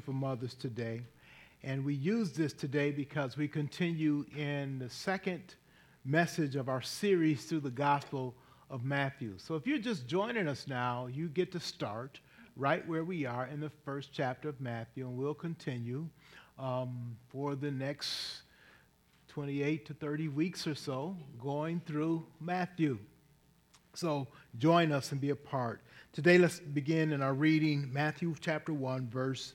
for mothers today. And we use this today because we continue in the second message of our series through the Gospel of Matthew. So if you're just joining us now, you get to start right where we are in the first chapter of Matthew, and we'll continue um, for the next 28 to 30 weeks or so going through Matthew. So join us and be a part. Today, let's begin in our reading Matthew chapter 1, verse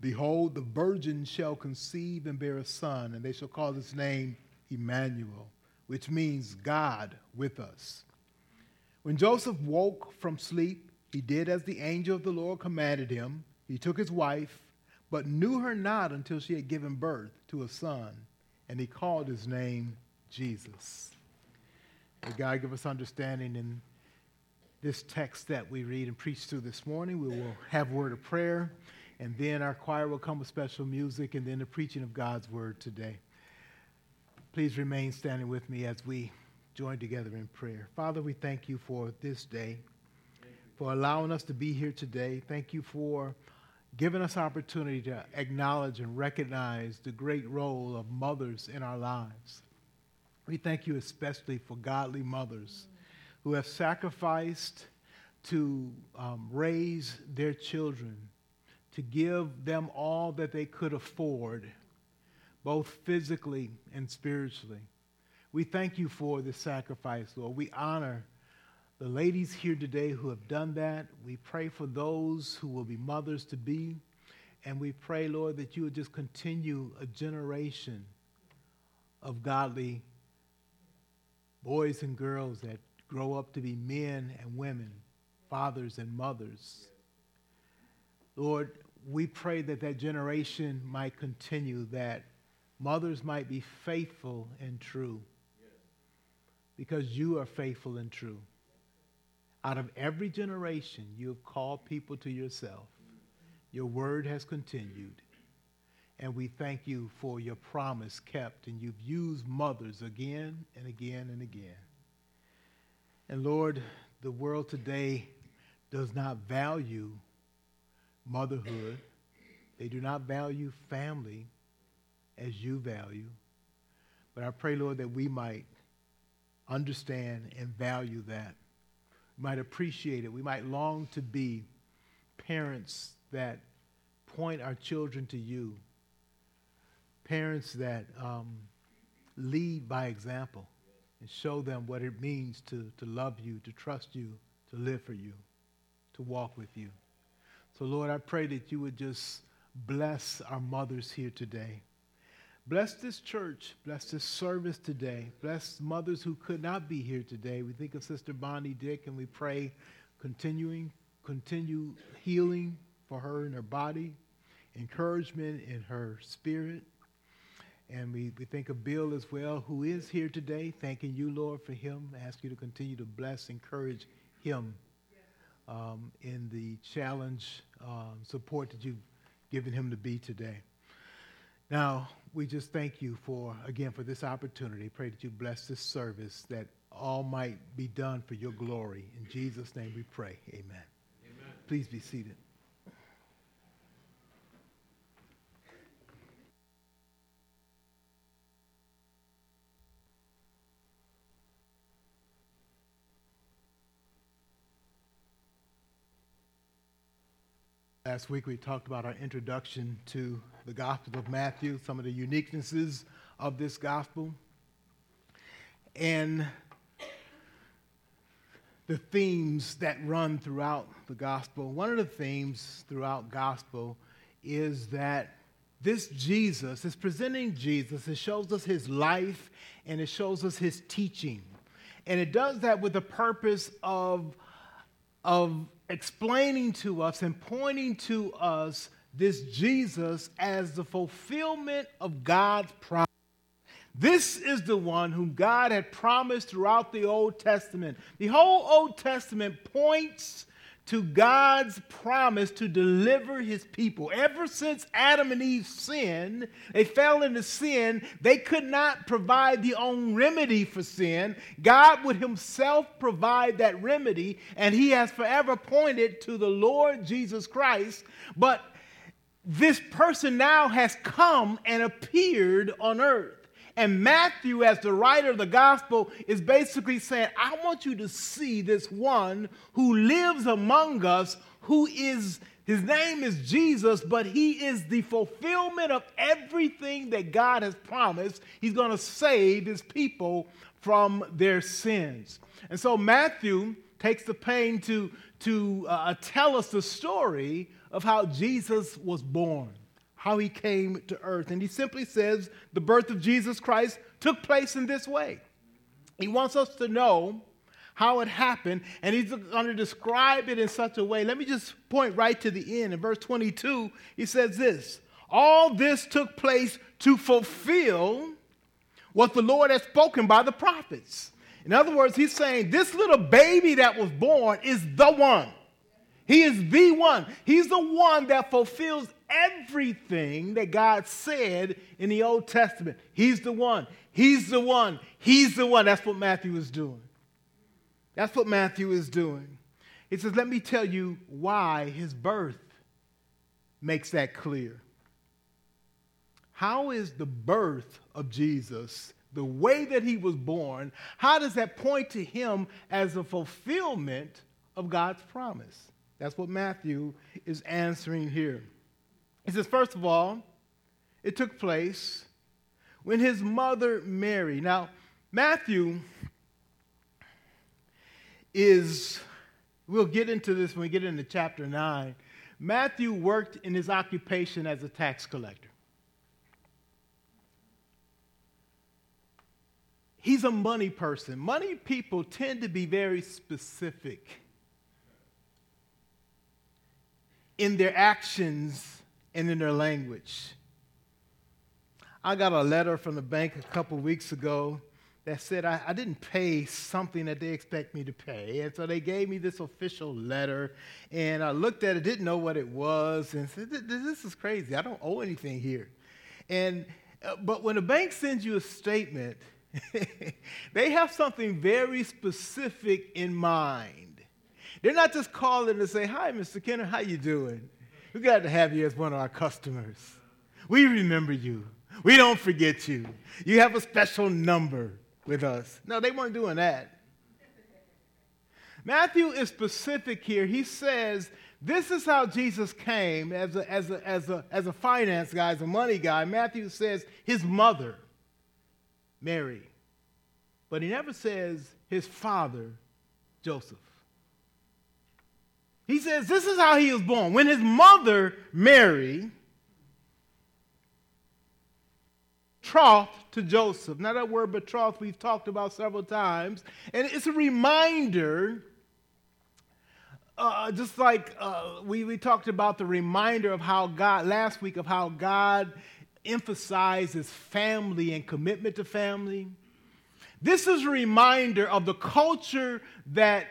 Behold, the virgin shall conceive and bear a son, and they shall call his name Emmanuel, which means God with us. When Joseph woke from sleep, he did as the angel of the Lord commanded him. He took his wife, but knew her not until she had given birth to a son, and he called his name Jesus. May God give us understanding in this text that we read and preach through this morning. We will have word of prayer. And then our choir will come with special music and then the preaching of God's word today. Please remain standing with me as we join together in prayer. Father, we thank you for this day, for allowing us to be here today. Thank you for giving us opportunity to acknowledge and recognize the great role of mothers in our lives. We thank you especially for godly mothers who have sacrificed to um, raise their children to give them all that they could afford, both physically and spiritually. We thank you for this sacrifice, Lord. We honor the ladies here today who have done that. We pray for those who will be mothers to be. And we pray, Lord, that you would just continue a generation of godly boys and girls that grow up to be men and women, fathers and mothers. Lord, we pray that that generation might continue, that mothers might be faithful and true. Because you are faithful and true. Out of every generation, you have called people to yourself. Your word has continued. And we thank you for your promise kept. And you've used mothers again and again and again. And Lord, the world today does not value motherhood. They do not value family as you value. But I pray, Lord, that we might understand and value that. We might appreciate it. We might long to be parents that point our children to you, parents that um, lead by example and show them what it means to, to love you, to trust you, to live for you, to walk with you. So, Lord, I pray that you would just bless our mothers here today. Bless this church. Bless this service today. Bless mothers who could not be here today. We think of Sister Bonnie Dick and we pray continuing, continue healing for her in her body, encouragement in her spirit. And we, we think of Bill as well, who is here today. Thanking you, Lord, for him. I ask you to continue to bless, encourage him um, in the challenge, um, support that you've given him to be today. Now, we just thank you for, again, for this opportunity. Pray that you bless this service, that all might be done for your glory. In Jesus' name we pray. Amen. Amen. Please be seated. Last week we talked about our introduction to the Gospel of Matthew, some of the uniquenesses of this gospel. and the themes that run throughout the gospel. One of the themes throughout gospel is that this Jesus is presenting Jesus. It shows us his life and it shows us his teaching. And it does that with the purpose of, of explaining to us and pointing to us this Jesus as the fulfillment of God's promise. This is the one whom God had promised throughout the Old Testament. The whole Old Testament points to God's promise to deliver his people. Ever since Adam and Eve sinned, they fell into sin, they could not provide the own remedy for sin. God would himself provide that remedy, and he has forever pointed to the Lord Jesus Christ. But this person now has come and appeared on earth. And Matthew, as the writer of the gospel, is basically saying, I want you to see this one who lives among us, who is, his name is Jesus, but he is the fulfillment of everything that God has promised. He's going to save his people from their sins. And so Matthew takes the pain to, to uh, tell us the story of how Jesus was born how he came to earth. And he simply says the birth of Jesus Christ took place in this way. He wants us to know how it happened, and he's going to describe it in such a way. Let me just point right to the end. In verse 22, he says this All this took place to fulfill what the Lord had spoken by the prophets. In other words, he's saying this little baby that was born is the one. He is the one. He's the one that fulfills everything that God said in the Old Testament. He's the one. He's the one. He's the one. That's what Matthew is doing. That's what Matthew is doing. He says, Let me tell you why his birth makes that clear. How is the birth of Jesus, the way that he was born, how does that point to him as a fulfillment of God's promise? That's what Matthew is answering here. He says, first of all, it took place when his mother Mary. Now, Matthew is, we'll get into this when we get into chapter 9. Matthew worked in his occupation as a tax collector. He's a money person. Money people tend to be very specific in their actions and in their language. I got a letter from the bank a couple weeks ago that said I, I, didn't pay something that they expect me to pay. And so they gave me this official letter, and I looked at it, didn't know what it was, and said, This is crazy. I don't owe anything here. And, uh, but when a bank sends you a statement, they have something very specific in mind. They're not just calling to say, hi, Mr. Kenner, how you doing? We got to have you as one of our customers. We remember you. We don't forget you. You have a special number with us. No, they weren't doing that. Matthew is specific here. He says, this is how Jesus came as a, as a, as a, as a finance guy, as a money guy. Matthew says his mother, Mary. But he never says his father, Joseph. He says this is how he was born. When his mother, Mary, betrothed to Joseph. Now, that word betrothed we've talked about several times, and it's a reminder. Uh, just like uh, we, we talked about the reminder of how God, last week, of how God emphasizes family and commitment to family. This is a reminder of the culture that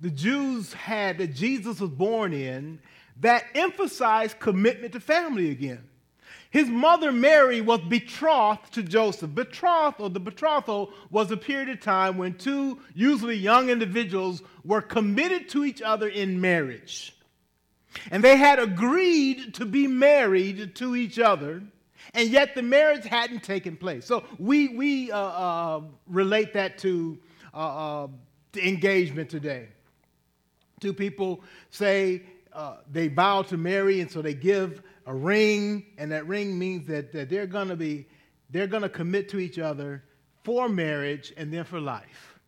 the Jews had that Jesus was born in that emphasized commitment to family again. His mother Mary was betrothed to Joseph. Betrothed, or the betrothal, was a period of time when two, usually young individuals, were committed to each other in marriage. And they had agreed to be married to each other, and yet the marriage hadn't taken place. So we, we uh, uh, relate that to uh, uh engagement today. Two people say uh, they vow to marry, and so they give a ring, and that ring means that, that they're going to be, they're going to commit to each other for marriage and then for life.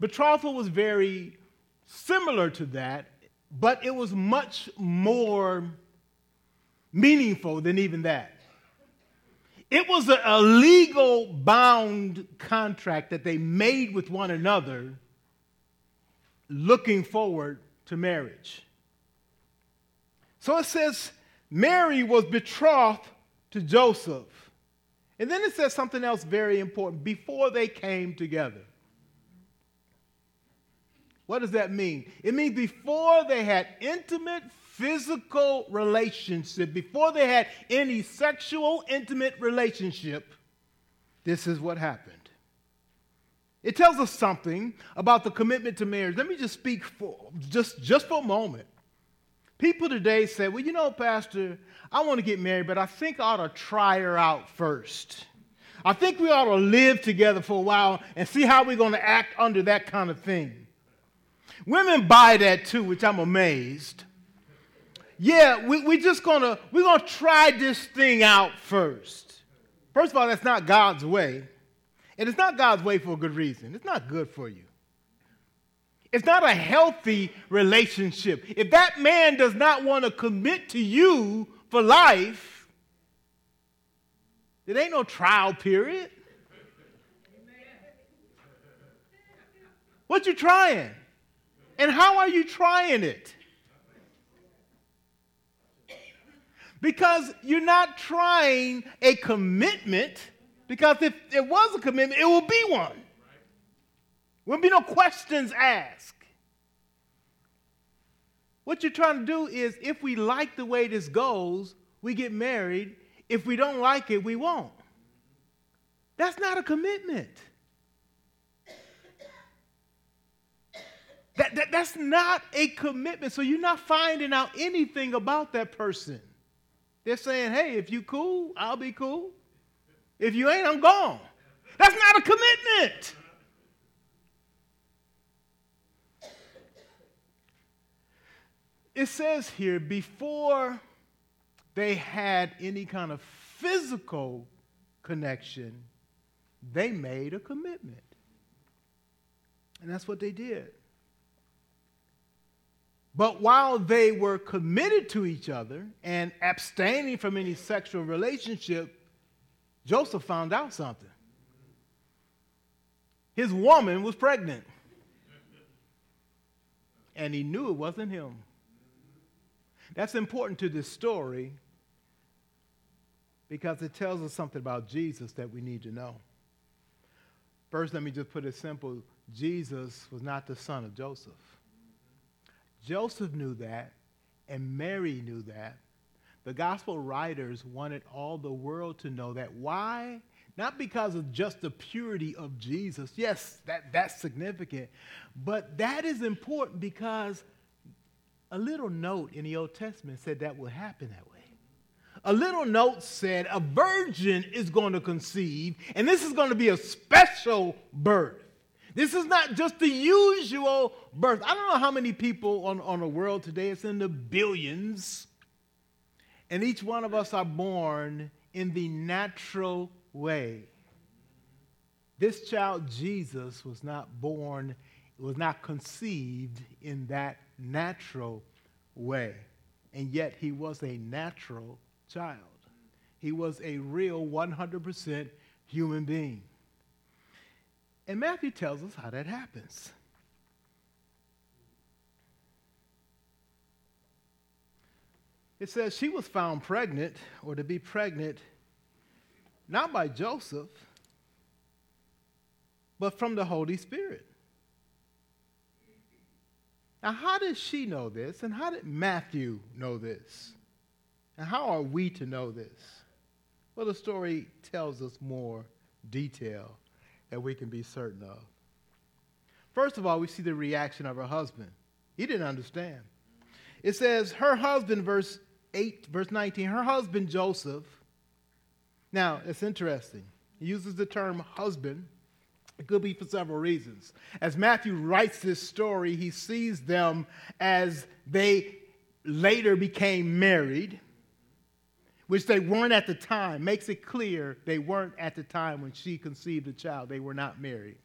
Betrothal was very similar to that, but it was much more meaningful than even that. It was a, a legal bound contract that they made with one another looking forward to marriage. So it says Mary was betrothed to Joseph. And then it says something else very important before they came together. What does that mean? It means before they had intimate physical relationship, before they had any sexual intimate relationship, this is what happened. It tells us something about the commitment to marriage. Let me just speak for just, just for a moment. People today say, well, you know, Pastor, I want to get married, but I think I ought to try her out first. I think we ought to live together for a while and see how we're going to act under that kind of thing. Women buy that too, which I'm amazed. Yeah, we, we're just gonna, we're gonna try this thing out first. First of all, that's not God's way. And it's not God's way for a good reason. It's not good for you. It's not a healthy relationship. If that man does not want to commit to you for life, there ain't no trial period. What you trying? And how are you trying it? Because you're not trying a commitment, because if it was a commitment, it will be one. There will be no questions asked. What you're trying to do is if we like the way this goes, we get married. If we don't like it, we won't. That's not a commitment. That, that, that's not a commitment. So you're not finding out anything about that person. They're saying, hey, if you cool, I'll be cool. If you ain't, I'm gone. That's not a commitment. It says here, before they had any kind of physical connection, they made a commitment. And that's what they did. But while they were committed to each other and abstaining from any sexual relationship, Joseph found out something. His woman was pregnant. And he knew it wasn't him. That's important to this story because it tells us something about Jesus that we need to know. First, let me just put it simple Jesus was not the son of Joseph. Joseph knew that, and Mary knew that. The gospel writers wanted all the world to know that. Why? Not because of just the purity of Jesus. Yes, that, that's significant. But that is important because a little note in the Old Testament said that would happen that way. A little note said a virgin is going to conceive, and this is going to be a special birth. This is not just the usual birth. I don't know how many people on, on the world today, it's in the billions. And each one of us are born in the natural way. This child, Jesus, was not born, was not conceived in that natural way. And yet he was a natural child. He was a real 100% human being. And Matthew tells us how that happens. It says she was found pregnant, or to be pregnant, not by Joseph, but from the Holy Spirit. Now, how did she know this? And how did Matthew know this? And how are we to know this? Well, the story tells us more detail that we can be certain of. First of all, we see the reaction of her husband. He didn't understand. It says, her husband, verse 8, verse 19, her husband Joseph. Now, it's interesting. He uses the term husband. It could be for several reasons. As Matthew writes this story, he sees them as they later became married which they weren't at the time, makes it clear they weren't at the time when she conceived a child. They were not married.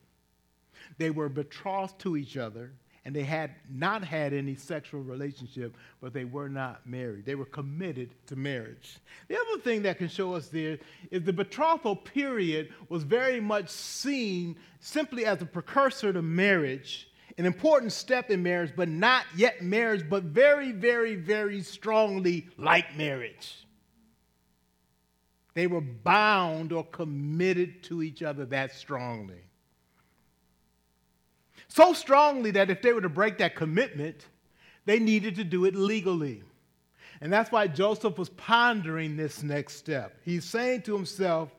They were betrothed to each other, and they had not had any sexual relationship, but they were not married. They were committed to marriage. The other thing that can show us there is the betrothal period was very much seen simply as a precursor to marriage, an important step in marriage, but not yet marriage, but very, very, very strongly like marriage. They were bound or committed to each other that strongly. So strongly that if they were to break that commitment, they needed to do it legally. And that's why Joseph was pondering this next step. He's saying to himself,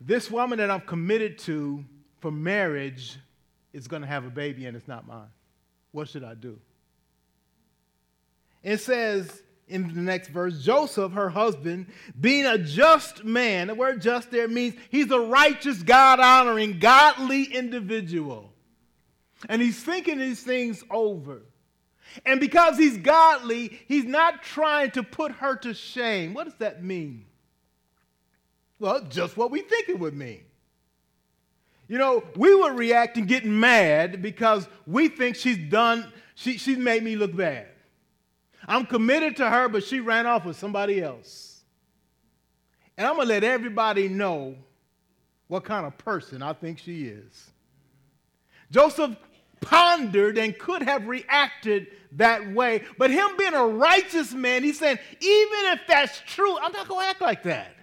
This woman that I'm committed to for marriage is going to have a baby and it's not mine. What should I do? It says, in the next verse, Joseph, her husband, being a just man, the word just there means he's a righteous, God honoring, godly individual. And he's thinking these things over. And because he's godly, he's not trying to put her to shame. What does that mean? Well, just what we think it would mean. You know, we would react and get mad because we think she's done, she, she's made me look bad. I'm committed to her, but she ran off with somebody else. And I'm going to let everybody know what kind of person I think she is. Joseph pondered and could have reacted that way, but him being a righteous man, he's saying, even if that's true, I'm not going to act like that.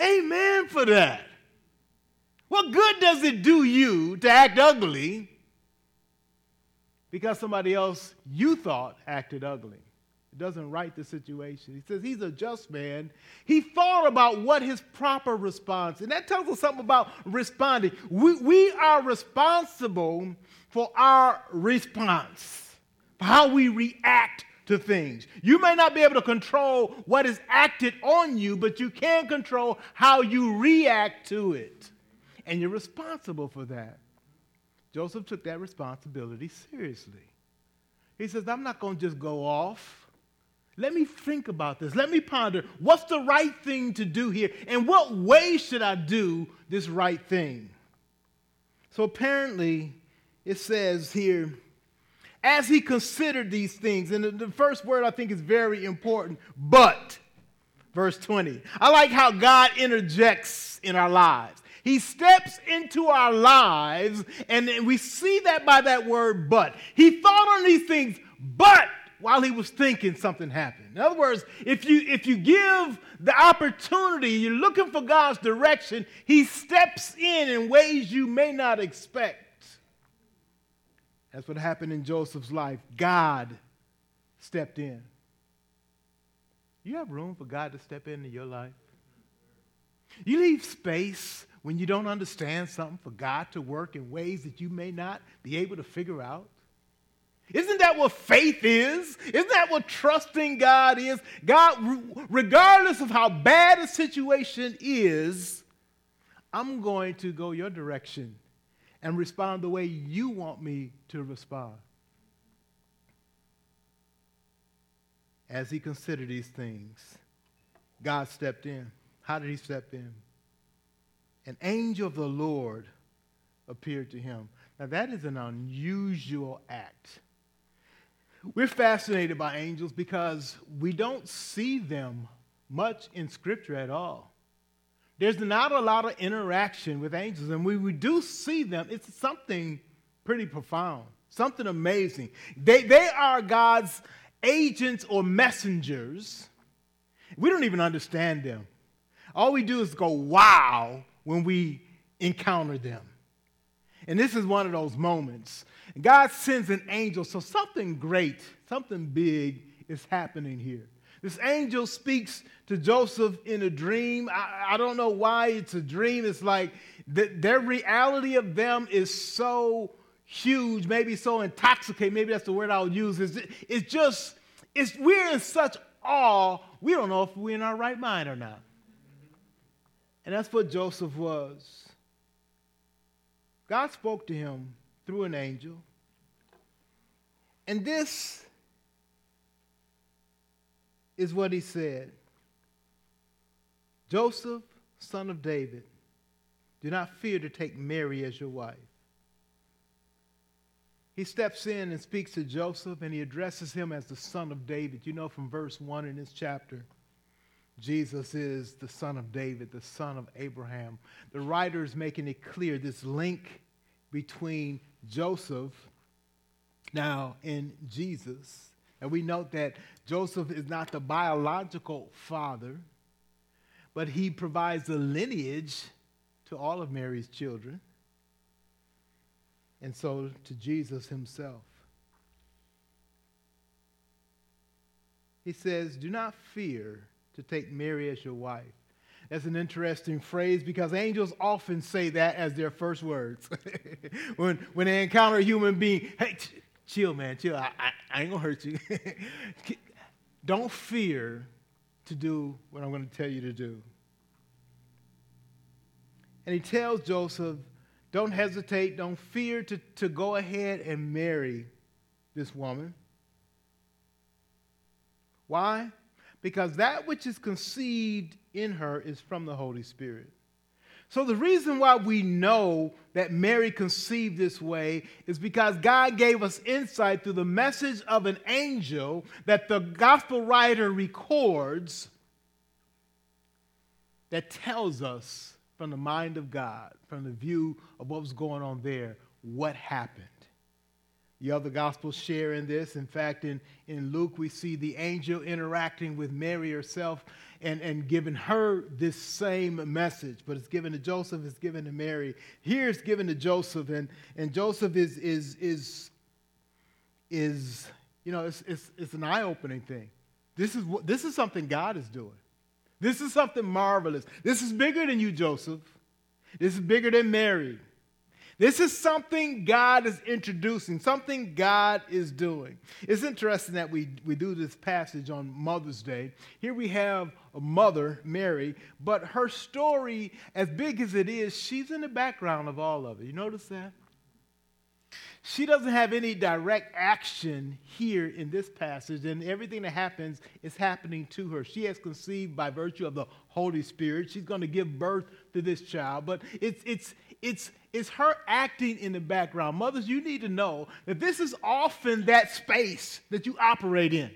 Amen for that. What good does it do you to act ugly because somebody else you thought acted ugly. It doesn't right the situation. He says he's a just man. He thought about what his proper response, and that tells us something about responding. We, we are responsible for our response, for how we react to things. You may not be able to control what is acted on you, but you can control how you react to it. And you're responsible for that. Joseph took that responsibility seriously. He says, I'm not going to just go off. Let me think about this. Let me ponder what's the right thing to do here and what way should I do this right thing? So apparently, it says here, as he considered these things, and the first word I think is very important, but, verse 20. I like how God interjects in our lives. He steps into our lives, and we see that by that word but. He thought on these things, but while he was thinking, something happened. In other words, if you, if you give the opportunity, you're looking for God's direction, he steps in in ways you may not expect. That's what happened in Joseph's life. God stepped in. You have room for God to step into your life? You leave space when you don't understand something for God to work in ways that you may not be able to figure out? Isn't that what faith is? Isn't that what trusting God is? God, regardless of how bad a situation is, I'm going to go your direction and respond the way you want me to respond. As he considered these things, God stepped in. How did he step in? an angel of the Lord appeared to him. Now, that is an unusual act. We're fascinated by angels because we don't see them much in Scripture at all. There's not a lot of interaction with angels, and when we do see them, it's something pretty profound, something amazing. They, they are God's agents or messengers. We don't even understand them. All we do is go, wow, when we encounter them. And this is one of those moments. God sends an angel, so something great, something big is happening here. This angel speaks to Joseph in a dream. I, I don't know why it's a dream. It's like the, their reality of them is so huge, maybe so intoxicated. Maybe that's the word I'll use. It's, it's just, it's, we're in such awe, we don't know if we're in our right mind or not. And that's what Joseph was. God spoke to him through an angel. And this is what he said Joseph, son of David, do not fear to take Mary as your wife. He steps in and speaks to Joseph and he addresses him as the son of David. You know from verse 1 in this chapter, Jesus is the son of David, the son of Abraham. The writer is making it clear this link between Joseph now and Jesus. And we note that Joseph is not the biological father, but he provides the lineage to all of Mary's children, and so to Jesus himself. He says, Do not fear to take Mary as your wife. That's an interesting phrase because angels often say that as their first words. when, when they encounter a human being, hey, chill, man, chill. I, I, I ain't to hurt you. Don't fear to do what I'm to tell you to do. And he tells Joseph, don't hesitate, don't fear to, to go ahead and marry this woman. Why? Because that which is conceived in her is from the Holy Spirit. So, the reason why we know that Mary conceived this way is because God gave us insight through the message of an angel that the gospel writer records that tells us from the mind of God, from the view of what was going on there, what happened. The other gospels share in this. In fact, in, in Luke, we see the angel interacting with Mary herself and, and giving her this same message. But it's given to Joseph, it's given to Mary. Here it's given to Joseph, and, and Joseph is, is, is, is you know, it's, it's, it's an eye opening thing. This is, what this is something God is doing. This is something marvelous. This is bigger than you, Joseph. This is bigger than Mary. This is something God is introducing, something God is doing. It's interesting that we, we do this passage on Mother's Day. Here we have a mother, Mary, but her story, as big as it is, she's in the background of all of it. You notice that? She doesn't have any direct action here in this passage, and everything that happens is happening to her. She has conceived by virtue of the Holy Spirit. She's going to give birth to this child, but it's, it's, it's, it's her acting in the background. Mothers, you need to know that this is often that space that you operate in.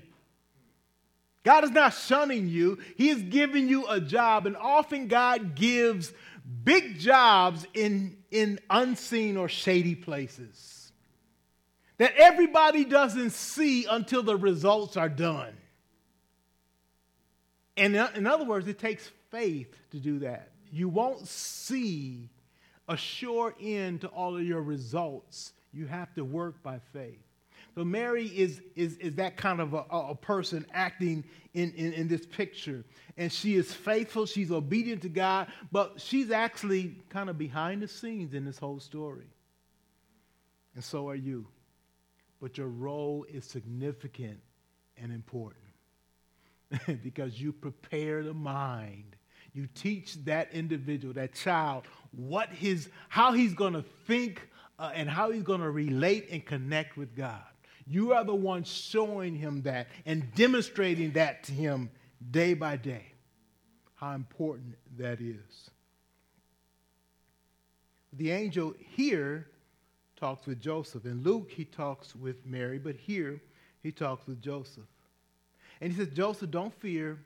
God is not shunning you, He is giving you a job, and often God gives big jobs in, in unseen or shady places that everybody doesn't see until the results are done. And in other words, it takes faith to do that. You won't see a sure end to all of your results. You have to work by faith. So Mary is, is, is that kind of a, a person acting in, in, in this picture. And she is faithful, she's obedient to God, but she's actually kind of behind the scenes in this whole story. And so are you but your role is significant and important because you prepare the mind. You teach that individual, that child, what his, how he's going to think uh, and how he's going to relate and connect with God. You are the one showing him that and demonstrating that to him day by day. How important that is. The angel here talks with Joseph. In Luke, he talks with Mary, but here he talks with Joseph. And he says, Joseph, don't fear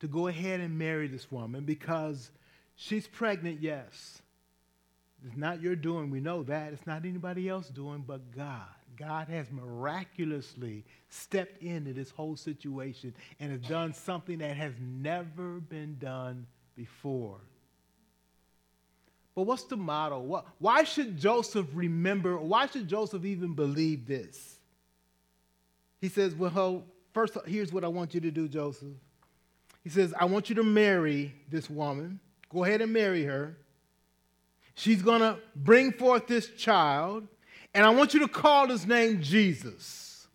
to go ahead and marry this woman because she's pregnant, yes. It's not your doing, we know that. It's not anybody else doing but God. God has miraculously stepped into this whole situation and has done something that has never been done before. But what's the model? Why should Joseph remember? Why should Joseph even believe this? He says, Well, first, here's what I want you to do, Joseph. He says, I want you to marry this woman. Go ahead and marry her. She's going to bring forth this child, and I want you to call his name Jesus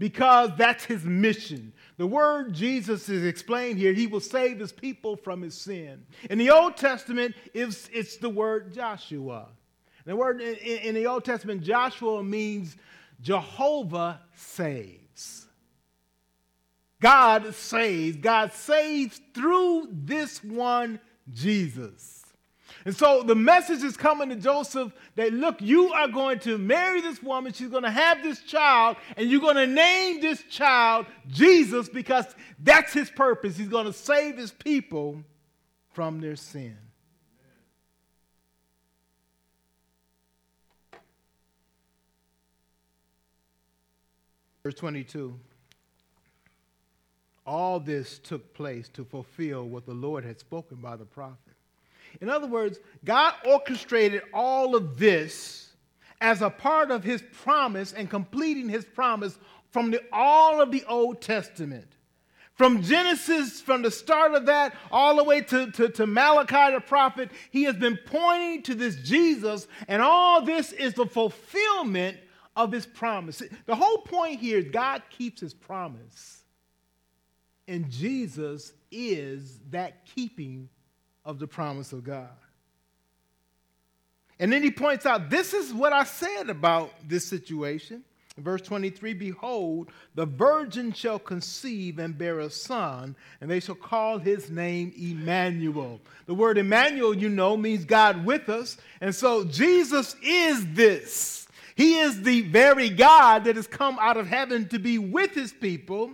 because that's his mission. The word Jesus is explained here. He will save his people from his sin. In the Old Testament, it's, it's the word Joshua. The word in, in the Old Testament, Joshua means Jehovah saves. God saves. God saves through this one Jesus. And so the message is coming to Joseph that, look, you are going to marry this woman. She's going to have this child, and you're going to name this child Jesus because that's his purpose. He's going to save his people from their sin. Verse 22. All this took place to fulfill what the Lord had spoken by the prophet. In other words, God orchestrated all of this as a part of his promise and completing his promise from the, all of the Old Testament. From Genesis, from the start of that, all the way to, to, to, Malachi the prophet, he has been pointing to this Jesus, and all this is the fulfillment of his promise. The whole point here is God keeps his promise, and Jesus is that keeping of the promise of God. And then he points out this is what I said about this situation. Verse 23 Behold, the virgin shall conceive and bear a son, and they shall call his name Emmanuel. The word Emmanuel, you know, means God with us. And so Jesus is this. He is the very God that has come out of heaven to be with his people.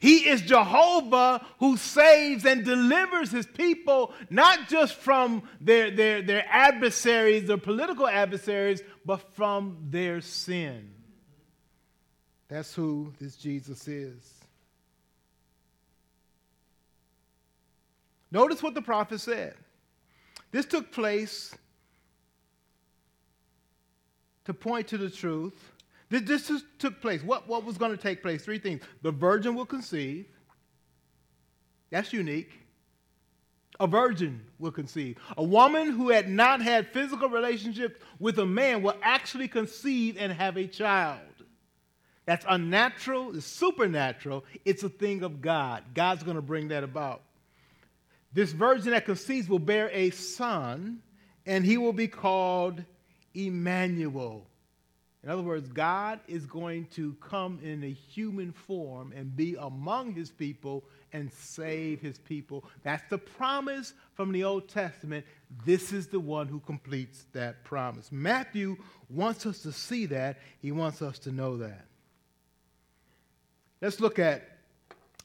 He is Jehovah who saves and delivers his people, not just from their, their, their adversaries, their political adversaries, but from their sin. That's who this Jesus is. Notice what the prophet said. This took place to point to the truth. This, took place. What, what was going to take place? Three things. The virgin will conceive. That's unique. A virgin will conceive. A woman who had not had physical relationships with a man will actually conceive and have a child. That's unnatural, it's supernatural, it's a thing of God. God's going to bring that about. This virgin that conceives will bear a son, and he will be called Emmanuel. In other words, God is going to come in a human form and be among his people and save his people. That's the promise from the Old Testament. This is the one who completes that promise. Matthew wants us to see that, he wants us to know that. Let's look at,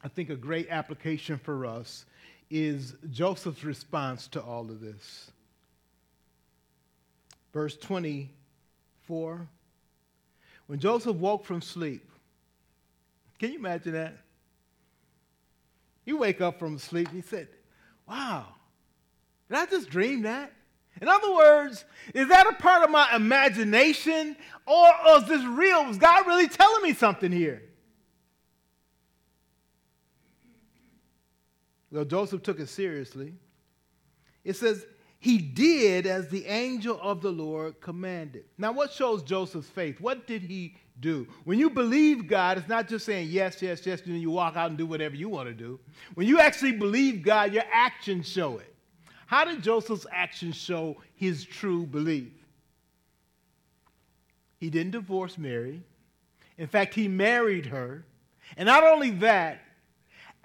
I think, a great application for us is Joseph's response to all of this verse 24. When Joseph woke from sleep, can you imagine that? You wake up from sleep and he said, Wow, did I just dream that? In other words, is that a part of my imagination or is this real? Was God really telling me something here? Well, Joseph took it seriously. It says, he did as the angel of the Lord commanded. Now, what shows Joseph's faith? What did he do? When you believe God, it's not just saying yes, yes, yes, and then you walk out and do whatever you want to do. When you actually believe God, your actions show it. How did Joseph's actions show his true belief? He didn't divorce Mary. In fact, he married her. And not only that,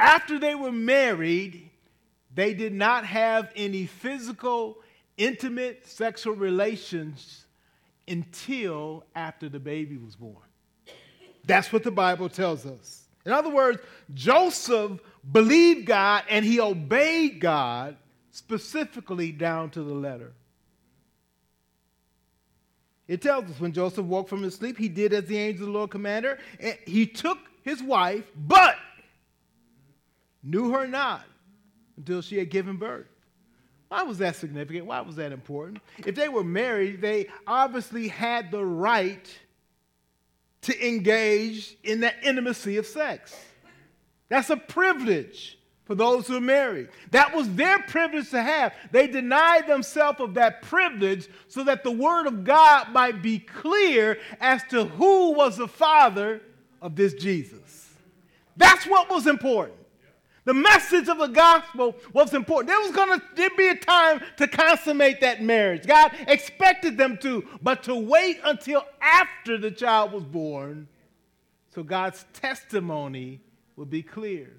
after they were married, they did not have any physical, intimate sexual relations until after the baby was born. That's what the Bible tells us. In other words, Joseph believed God and he obeyed God specifically down to the letter. It tells us when Joseph woke from his sleep, he did as the angel of the Lord commanded. He took his wife, but knew her not until she had given birth. Why was that significant? Why was that important? If they were married, they obviously had the right to engage in that intimacy of sex. That's a privilege for those who are married. That was their privilege to have. They denied themselves of that privilege so that the word of God might be clear as to who was the father of this Jesus. That's what was important. The message of the gospel was important. There was going to be a time to consummate that marriage. God expected them to, but to wait until after the child was born so God's testimony will be clear.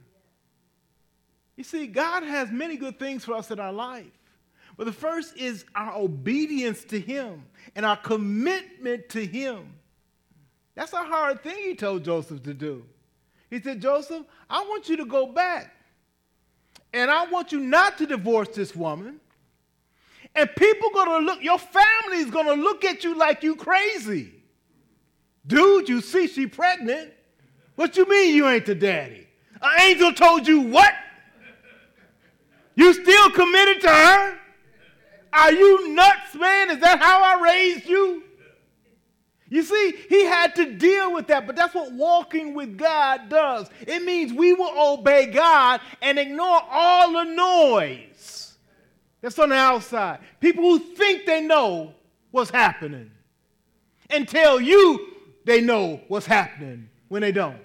You see, God has many good things for us in our life. But the first is our obedience to Him and our commitment to Him. That's a hard thing He told Joseph to do. He said, Joseph, I want you to go back. And I want you not to divorce this woman. And people to look, your family is going to look at you like you crazy. Dude, you see she pregnant. What you mean you ain't the daddy? An angel told you what? You still committed to her? Are you nuts, man? Is that how I raised you? You see, he had to deal with that, but that's what walking with God does. It means we will obey God and ignore all the noise that's on the outside. People who think they know what's happening and tell you they know what's happening when they don't.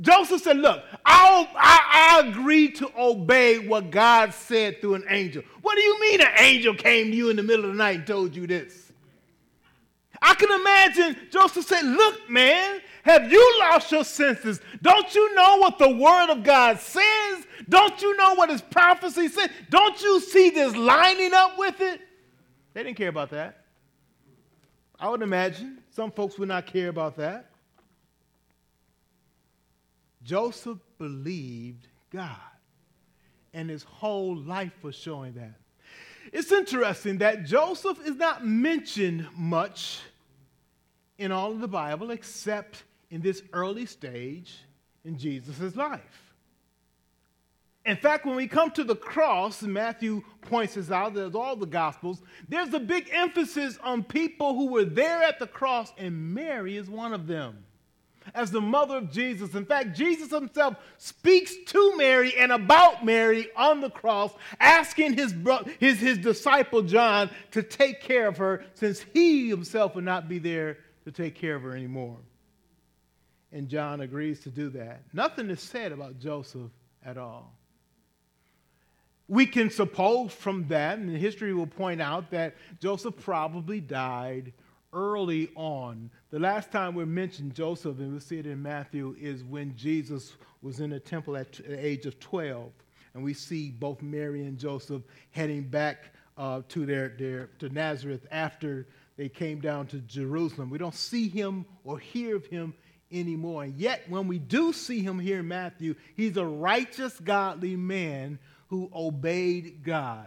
Joseph said, Look, I'll, I, I agree to obey what God said through an angel. What do you mean an angel came to you in the middle of the night and told you this? I can imagine Joseph said, Look, man, have you lost your senses? Don't you know what the word of God says? Don't you know what his prophecy said? Don't you see this lining up with it? They didn't care about that. I would imagine some folks would not care about that. Joseph believed God, and his whole life was showing that. It's interesting that Joseph is not mentioned much in all of the Bible except in this early stage in Jesus' life. In fact, when we come to the cross, Matthew points this out, there's all the Gospels, there's a big emphasis on people who were there at the cross, and Mary is one of them as the mother of Jesus. In fact, Jesus himself speaks to Mary and about Mary on the cross, asking his, bro- his, his disciple John to take care of her since he himself would not be there to take care of her anymore. And John agrees to do that. Nothing is said about Joseph at all. We can suppose from that, and history will point out that Joseph probably died early on. The last time we mentioned Joseph, and we see it in Matthew, is when Jesus was in the temple at the age of 12. And we see both Mary and Joseph heading back uh, to, their, their, to Nazareth after they came down to Jerusalem. We don't see him or hear of him anymore. And yet, when we do see him here in Matthew, he's a righteous, godly man who obeyed God.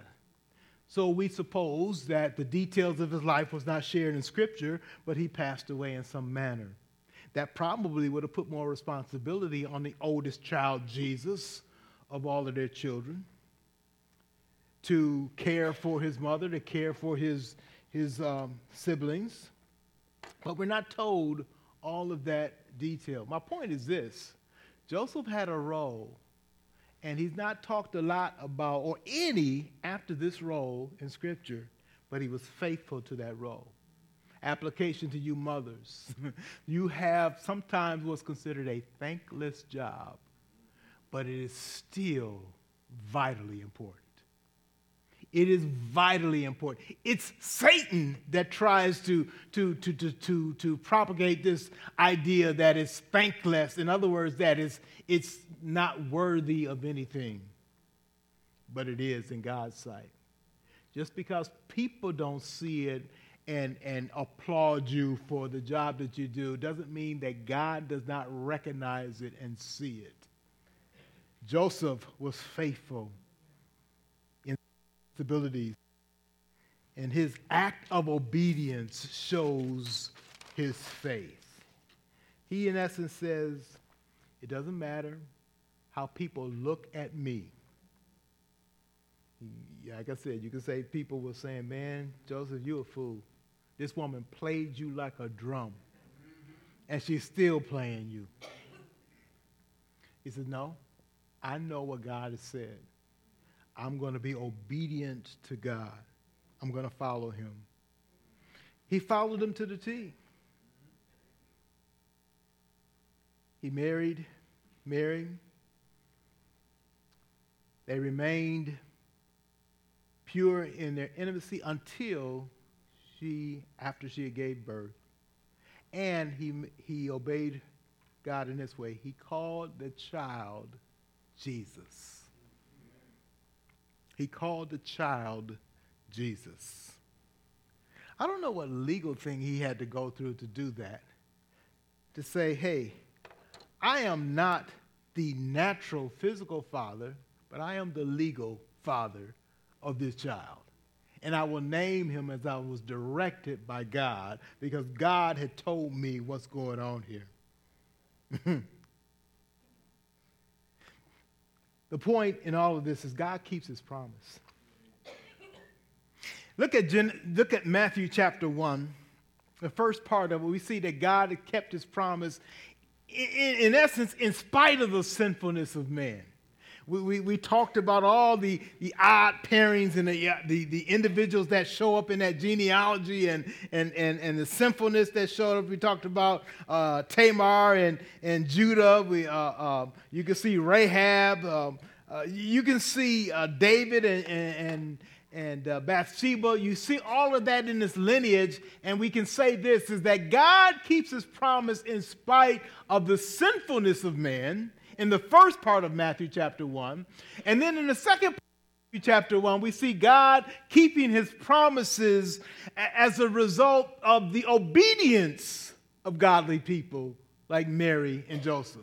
So we suppose that the details of his life was not shared in Scripture, but he passed away in some manner. That probably would have put more responsibility on the oldest child, Jesus, of all of their children, to care for his mother, to care for his, his um, siblings. But we're not told all of that detail. My point is this Joseph had a role and he's not talked a lot about, or any after this role in Scripture, but he was faithful to that role. Application to you mothers. you have sometimes what's considered a thankless job, but it is still vitally important. It is vitally important. It's Satan that tries to, to, to, to, to, to propagate this idea that it's thankless. In other words, that it's, it's not worthy of anything, but it is in God's sight. Just because people don't see it and, and applaud you for the job that you do doesn't mean that God does not recognize it and see it. Joseph was faithful abilities. And his act of obedience shows his faith. He, in essence, says, It doesn't matter how people look at me. Like I said, you can say people were saying, Man, Joseph, you're a fool. This woman played you like a drum, and she's still playing you. He says, No, I know what God has said. I'm going to be obedient to God. I'm going to follow him. He followed him to the T. He married Mary. They remained pure in their intimacy until she, after she gave birth. And he, he obeyed God in this way. He called the child Jesus. He called the child Jesus. I don't know what legal thing he had to go through to do that. To say, hey, I am not the natural physical father, but I am the legal father of this child. And I will name him as I was directed by God because God had told me what's going on here. the point in all of this is God keeps his promise. Look at, Gen- look at Matthew chapter 1. The first part of it, we see that God kept his promise, in, in essence, in spite of the sinfulness of man. We, we, we, talked about all the, the odd pairings and the, the, the, individuals that show up in that genealogy and, and, and, and the sinfulness that showed up. We talked about uh, Tamar and, and Judah. We, uh, uh, you can see Rahab. Um, uh, you can see uh, David and, and, and uh, Bathsheba. You see all of that in this lineage. And we can say this is that God keeps his promise in spite of the sinfulness of man in the first part of Matthew chapter 1. And then in the second part of chapter 1, we see God keeping his promises as a result of the obedience of godly people like Mary and Joseph.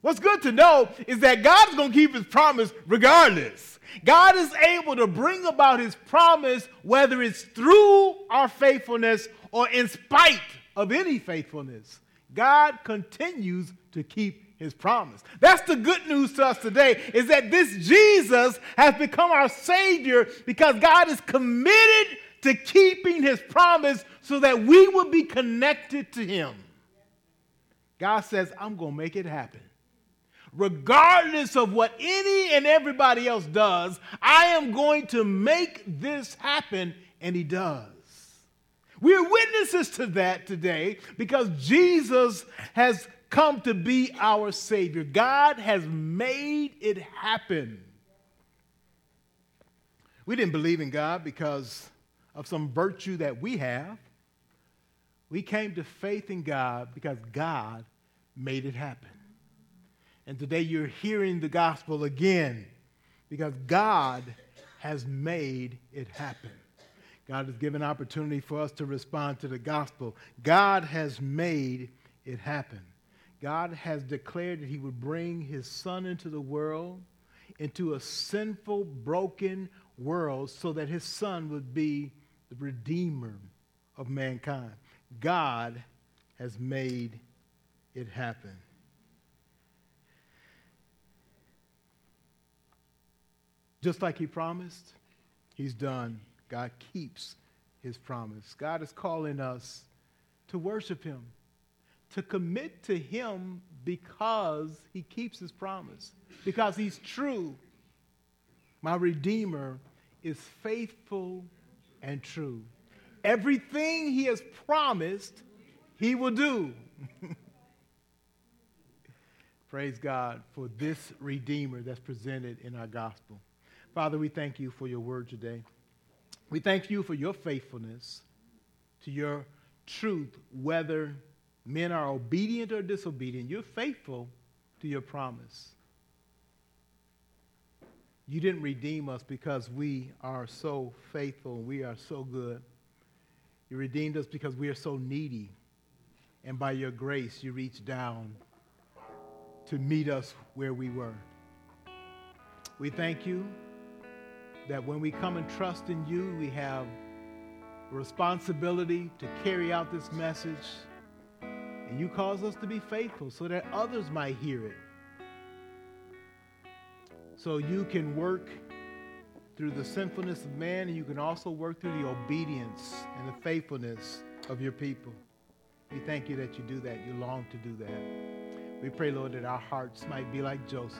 What's good to know is that God's going to keep his promise regardless. God is able to bring about his promise whether it's through our faithfulness or in spite of any faithfulness. God continues to keep his promise. That's the good news to us today is that this Jesus has become our Savior because God is committed to keeping his promise so that we will be connected to him. God says, I'm going to make it happen. Regardless of what any and everybody else does, I am going to make this happen, and he does. We are witnesses to that today because Jesus has come to be our Savior. God has made it happen. We didn't believe in God because of some virtue that we have. We came to faith in God because God made it happen. And today you're hearing the gospel again because God has made it happen. God has given opportunity for us to respond to the gospel. God has made it happen. God has declared that he would bring his son into the world, into a sinful, broken world, so that his son would be the redeemer of mankind. God has made it happen. Just like he promised, he's done. God keeps his promise. God is calling us to worship him to commit to Him because He keeps His promise, because He's true. My Redeemer is faithful and true. Everything He has promised, He will do. Praise God for this Redeemer that's presented in our gospel. Father, we thank you for your word today. We thank you for your faithfulness to your truth, whether men are obedient or disobedient, you're faithful to your promise. You didn't redeem us because we are so faithful and we are so good. You redeemed us because we are so needy. And by your grace, you reached down to meet us where we were. We thank you that when we come and trust in you, we have a responsibility to carry out this message and you cause us to be faithful so that others might hear it. So you can work through the sinfulness of man, and you can also work through the obedience and the faithfulness of your people. We thank you that you do that. You long to do that. We pray, Lord, that our hearts might be like Joseph.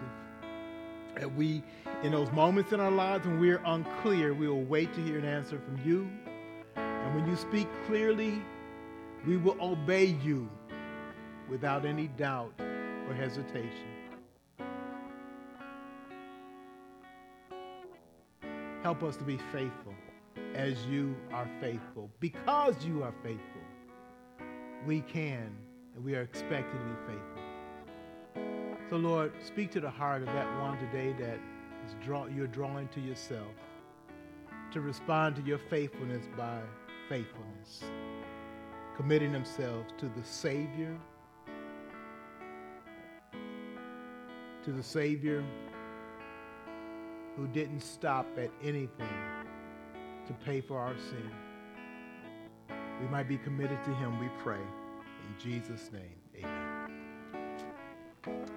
That we, in those moments in our lives when we're unclear, we will wait to hear an answer from you. And when you speak clearly, we will obey you without any doubt or hesitation. Help us to be faithful as you are faithful. Because you are faithful, we can and we are expected to be faithful. So, Lord, speak to the heart of that one today that is draw, you're drawing to yourself to respond to your faithfulness by faithfulness, committing themselves to the Savior, to the Savior who didn't stop at anything to pay for our sin. We might be committed to him, we pray. In Jesus' name, amen.